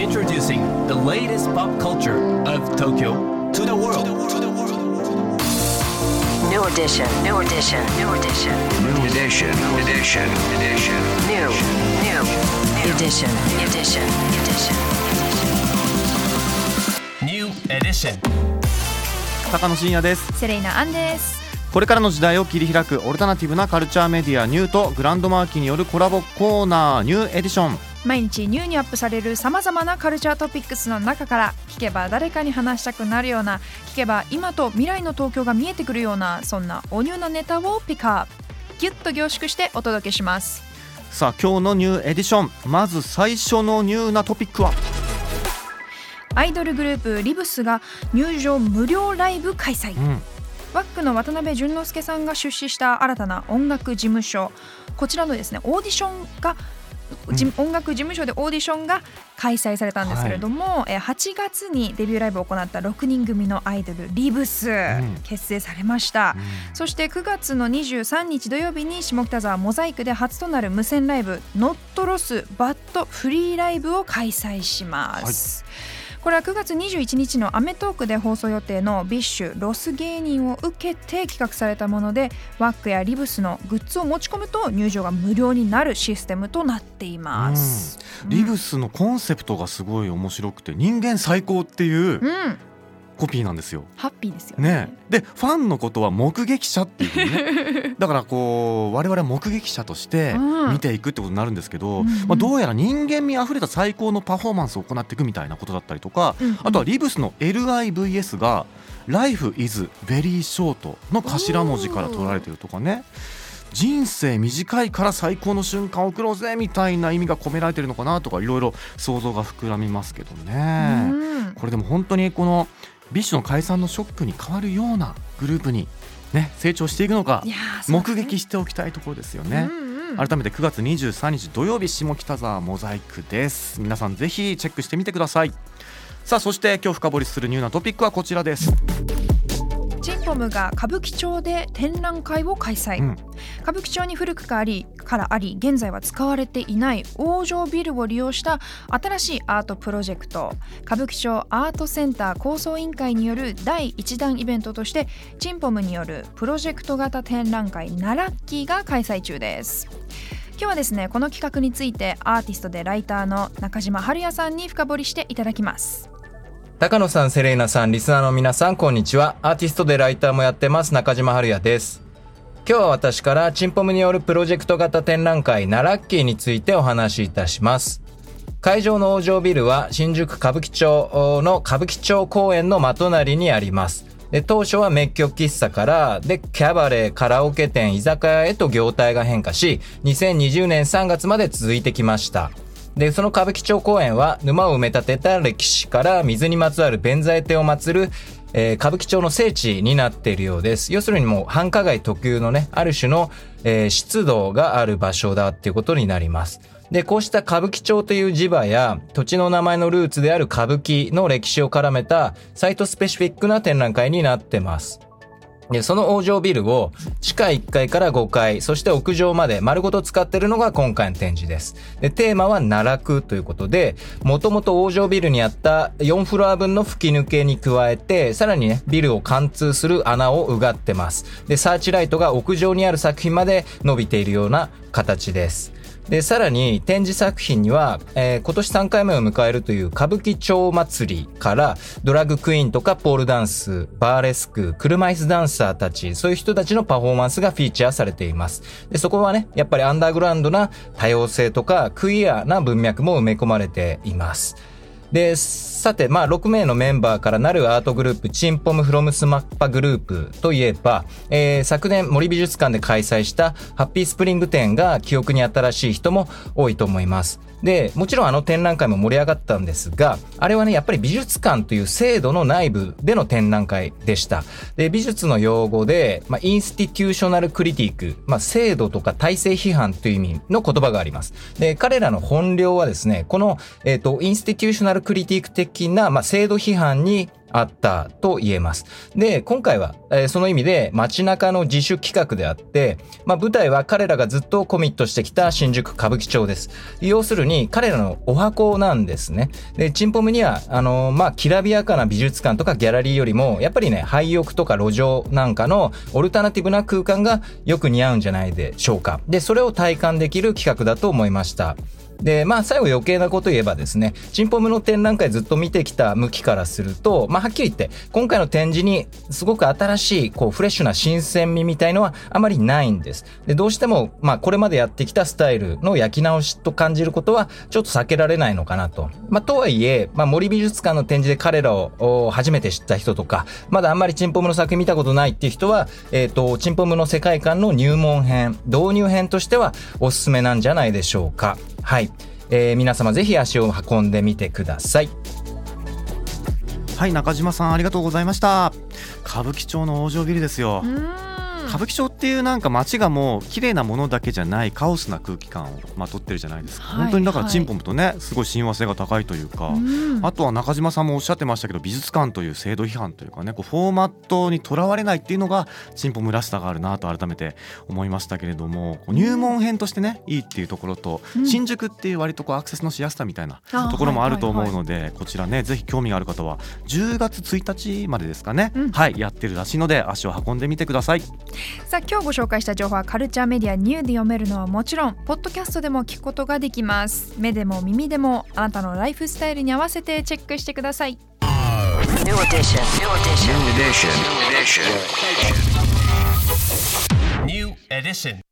Introducing the latest pop culture of Tokyo to the world. New edition, new edition, new edition, New edition, edition, edition. new, new, edition, edition, edition. New edition. 高野真也ですセレイナアンですこれからの時代を切り開くオルタナティブなカルチャーメディアニューとグランドマーキーによるコラボコーナーニューエディション毎日ニューにアップされるさまざまなカルチャートピックスの中から聞けば誰かに話したくなるような聞けば今と未来の東京が見えてくるようなそんなおニューなネタをピックアップ。ギュッと凝縮してお届けします。さあ今日のニューエディション。まず最初のニューなトピックは？アイドルグループリブスが入場無料ライブ開催、うん。ワックの渡辺淳之介さんが出資した新たな音楽事務所。こちらのですねオーディションが、じ音楽事務所でオーディションが開催されたんですけれども、えー8月にデビューライブを行った6人組のアイドルリブス、ん。結成されました、そして9月の23日土曜日に下北沢モザイクで初となる無銭ライブ「ノットロスバットフリーライブ」を開催します、これは9月21日の『アメトーーク』で放送予定のビッシュロス芸人を受けて企画されたものでワックやリブスのグッズを持ち込むと入場が無料になるシステムとなっています。リブスのコンセプトがすごい面白くて人間最高っていううん、コピーなんですよ。ハッピーですよね。ね。でファンのことは目撃者っていうふうにね。だからこう我々は目撃者としてうん。見ていくってことになるんですけど、うん。うんまあ、どうやら人間味あふれた最高のパフォーマンスを行っていくみたいなことだったりとか、うん。うんあとはリブスの LIVS が「Life is very short」の頭文字から取られてるとかね。人生短いから最高の瞬間を送ろうぜみたいな意味が込められてるのかなとかいろいろ想像が膨らみますけどね。うん。これでも本当にこの BiSH の解散のショックに変わるようなグループに、ね、成長していくのか目撃しておきたいところですよね。改めて9月23日土曜日下北沢モザイクです。皆さんぜひチェックしてみてください。さあそして今日深掘りするニューなトピックはこちらですチンポムが歌舞伎町で展覧会を開催、うん。歌舞伎町に古くからありからあり現在は使われていない往生ビルを利用した新しいアートプロジェクト歌舞伎町アートセンター構想委員会による第1弾イベントとしてチンポムによるプロジェクト型展覧会ナラッキーが開催中です。今日はですねこの企画についてアーティストでライターの中島春也さんに深掘りしていただきます高野さん、セレーナさん、リスナーの皆さん、こんにちは。アーティストでライターもやってます、中島春也です。今日は私から、チンポムによるプロジェクト型展覧会、ナラッキーについてお話しいたします。会場の王城ビルは、新宿歌舞伎町の歌舞伎町公園の真隣にあります。で、当初は滅曲喫茶から、で、キャバレー、カラオケ店、居酒屋へと業態が変化し、2020年3月まで続いてきました。で、その歌舞伎町公園は沼を埋め立てた歴史から水にまつわる弁財天を祀る、えー歌舞伎町の聖地になっているようです。要するにもう繁華街特有のね、ある種の、えー湿度がある場所だっていうことになります。で、こうした歌舞伎町という磁場や土地の名前のルーツである歌舞伎の歴史を絡めたサイトスペシフィックな展覧会になってます。で、その王城ビルを地下1階から5階、そして屋上まで丸ごと使ってるのが今回の展示です。で、テーマは奈落ということで、もともと王城ビルにあった4フロア分の吹き抜けに加えて、さらにね、ビルを貫通する穴をうがってます。で、サーチライトが屋上にある作品まで伸びているような形です。で、さらに展示作品には、えー今年3回目を迎えるという歌舞伎町祭りから、ドラッグクイーンとかポールダンス、バーレスク、車椅子ダンサーたち、そういう人たちのパフォーマンスがフィーチャーされています。で、そこはね、やっぱりアンダーグラウンドな多様性とか、クイアな文脈も埋め込まれています。で、さて、まあ、6名のメンバーからなるアートグループ、チンポムフロムスマッパグループといえば、えー昨年森美術館で開催したハッピースプリング展が記憶に新しい人も多いと思います。で、もちろんあの展覧会も盛り上がったんですが、あれはね、やっぱり美術館という制度の内部での展覧会でした。で、美術の用語で、まあ、インスティテューショナルクリティック、まあ、制度とか体制批判という意味の言葉があります。で、彼らの本領はですね、この、えっ、と、インスティテューショナルクリティック的な、まあ、制度批判にあったと言えます。で、今回は、えーその意味で街中の自主企画であって、まあ、舞台は彼らがずっとコミットしてきた新宿歌舞伎町です。要するに彼らのお箱なんですね。で、チンポムには、あのーまあ、きらびやかな美術館とかギャラリーよりも、やっぱりね、廃屋とか路上なんかのオルタナティブな空間がよく似合うんじゃないでしょうか。で、それを体感できる企画だと思いました。で、まあ最後余計なこと言えばですね、チンポムの展覧会ずっと見てきた向きからすると、まあはっきり言って、今回の展示にすごく新しい、こうフレッシュな新鮮味みたいのはあまりないんです。で、どうしても、まあこれまでやってきたスタイルの焼き直しと感じることはちょっと避けられないのかなと。まあとはいえ、まあ森美術館の展示で彼らを初めて知った人とか、まだあんまりチンポムの作品見たことないっていう人は、えっ、と、チンポムの世界観の入門編、導入編としてはおすすめなんじゃないでしょうか。はい。えー皆様ぜひ足を運んでみてください。はい中島さんありがとうございました。歌舞伎町の往生ビルですよ。歌舞伎町っていうなんか街がもう綺麗なものだけじゃないカオスな空気感をまとってるじゃないですか、はい本当にだからはい。チンポムとねすごい親和性が高いというか、うん。あとは中島さんもおっしゃってましたけど美術館という制度批判というかねこうフォーマットにとらわれないっていうのがチンポムらしさがあるなと改めて思いましたけれども入門編としてねいいっていうところと、うん。新宿っていう割とこうアクセスのしやすさみたいなところもあると思うはいはいので、こちらねぜひ興味がある方は10月1日までですかね、うん。はいやってるらしいので足を運んでみてください。さあ今日ご紹介した情報はカルチャーメディアニューで読めるのはもちろんポッドキャストでも聞くことができます目でも耳でもあなたのライフスタイルに合わせてチェックしてください New edition. New edition. New edition. New edition. New edition.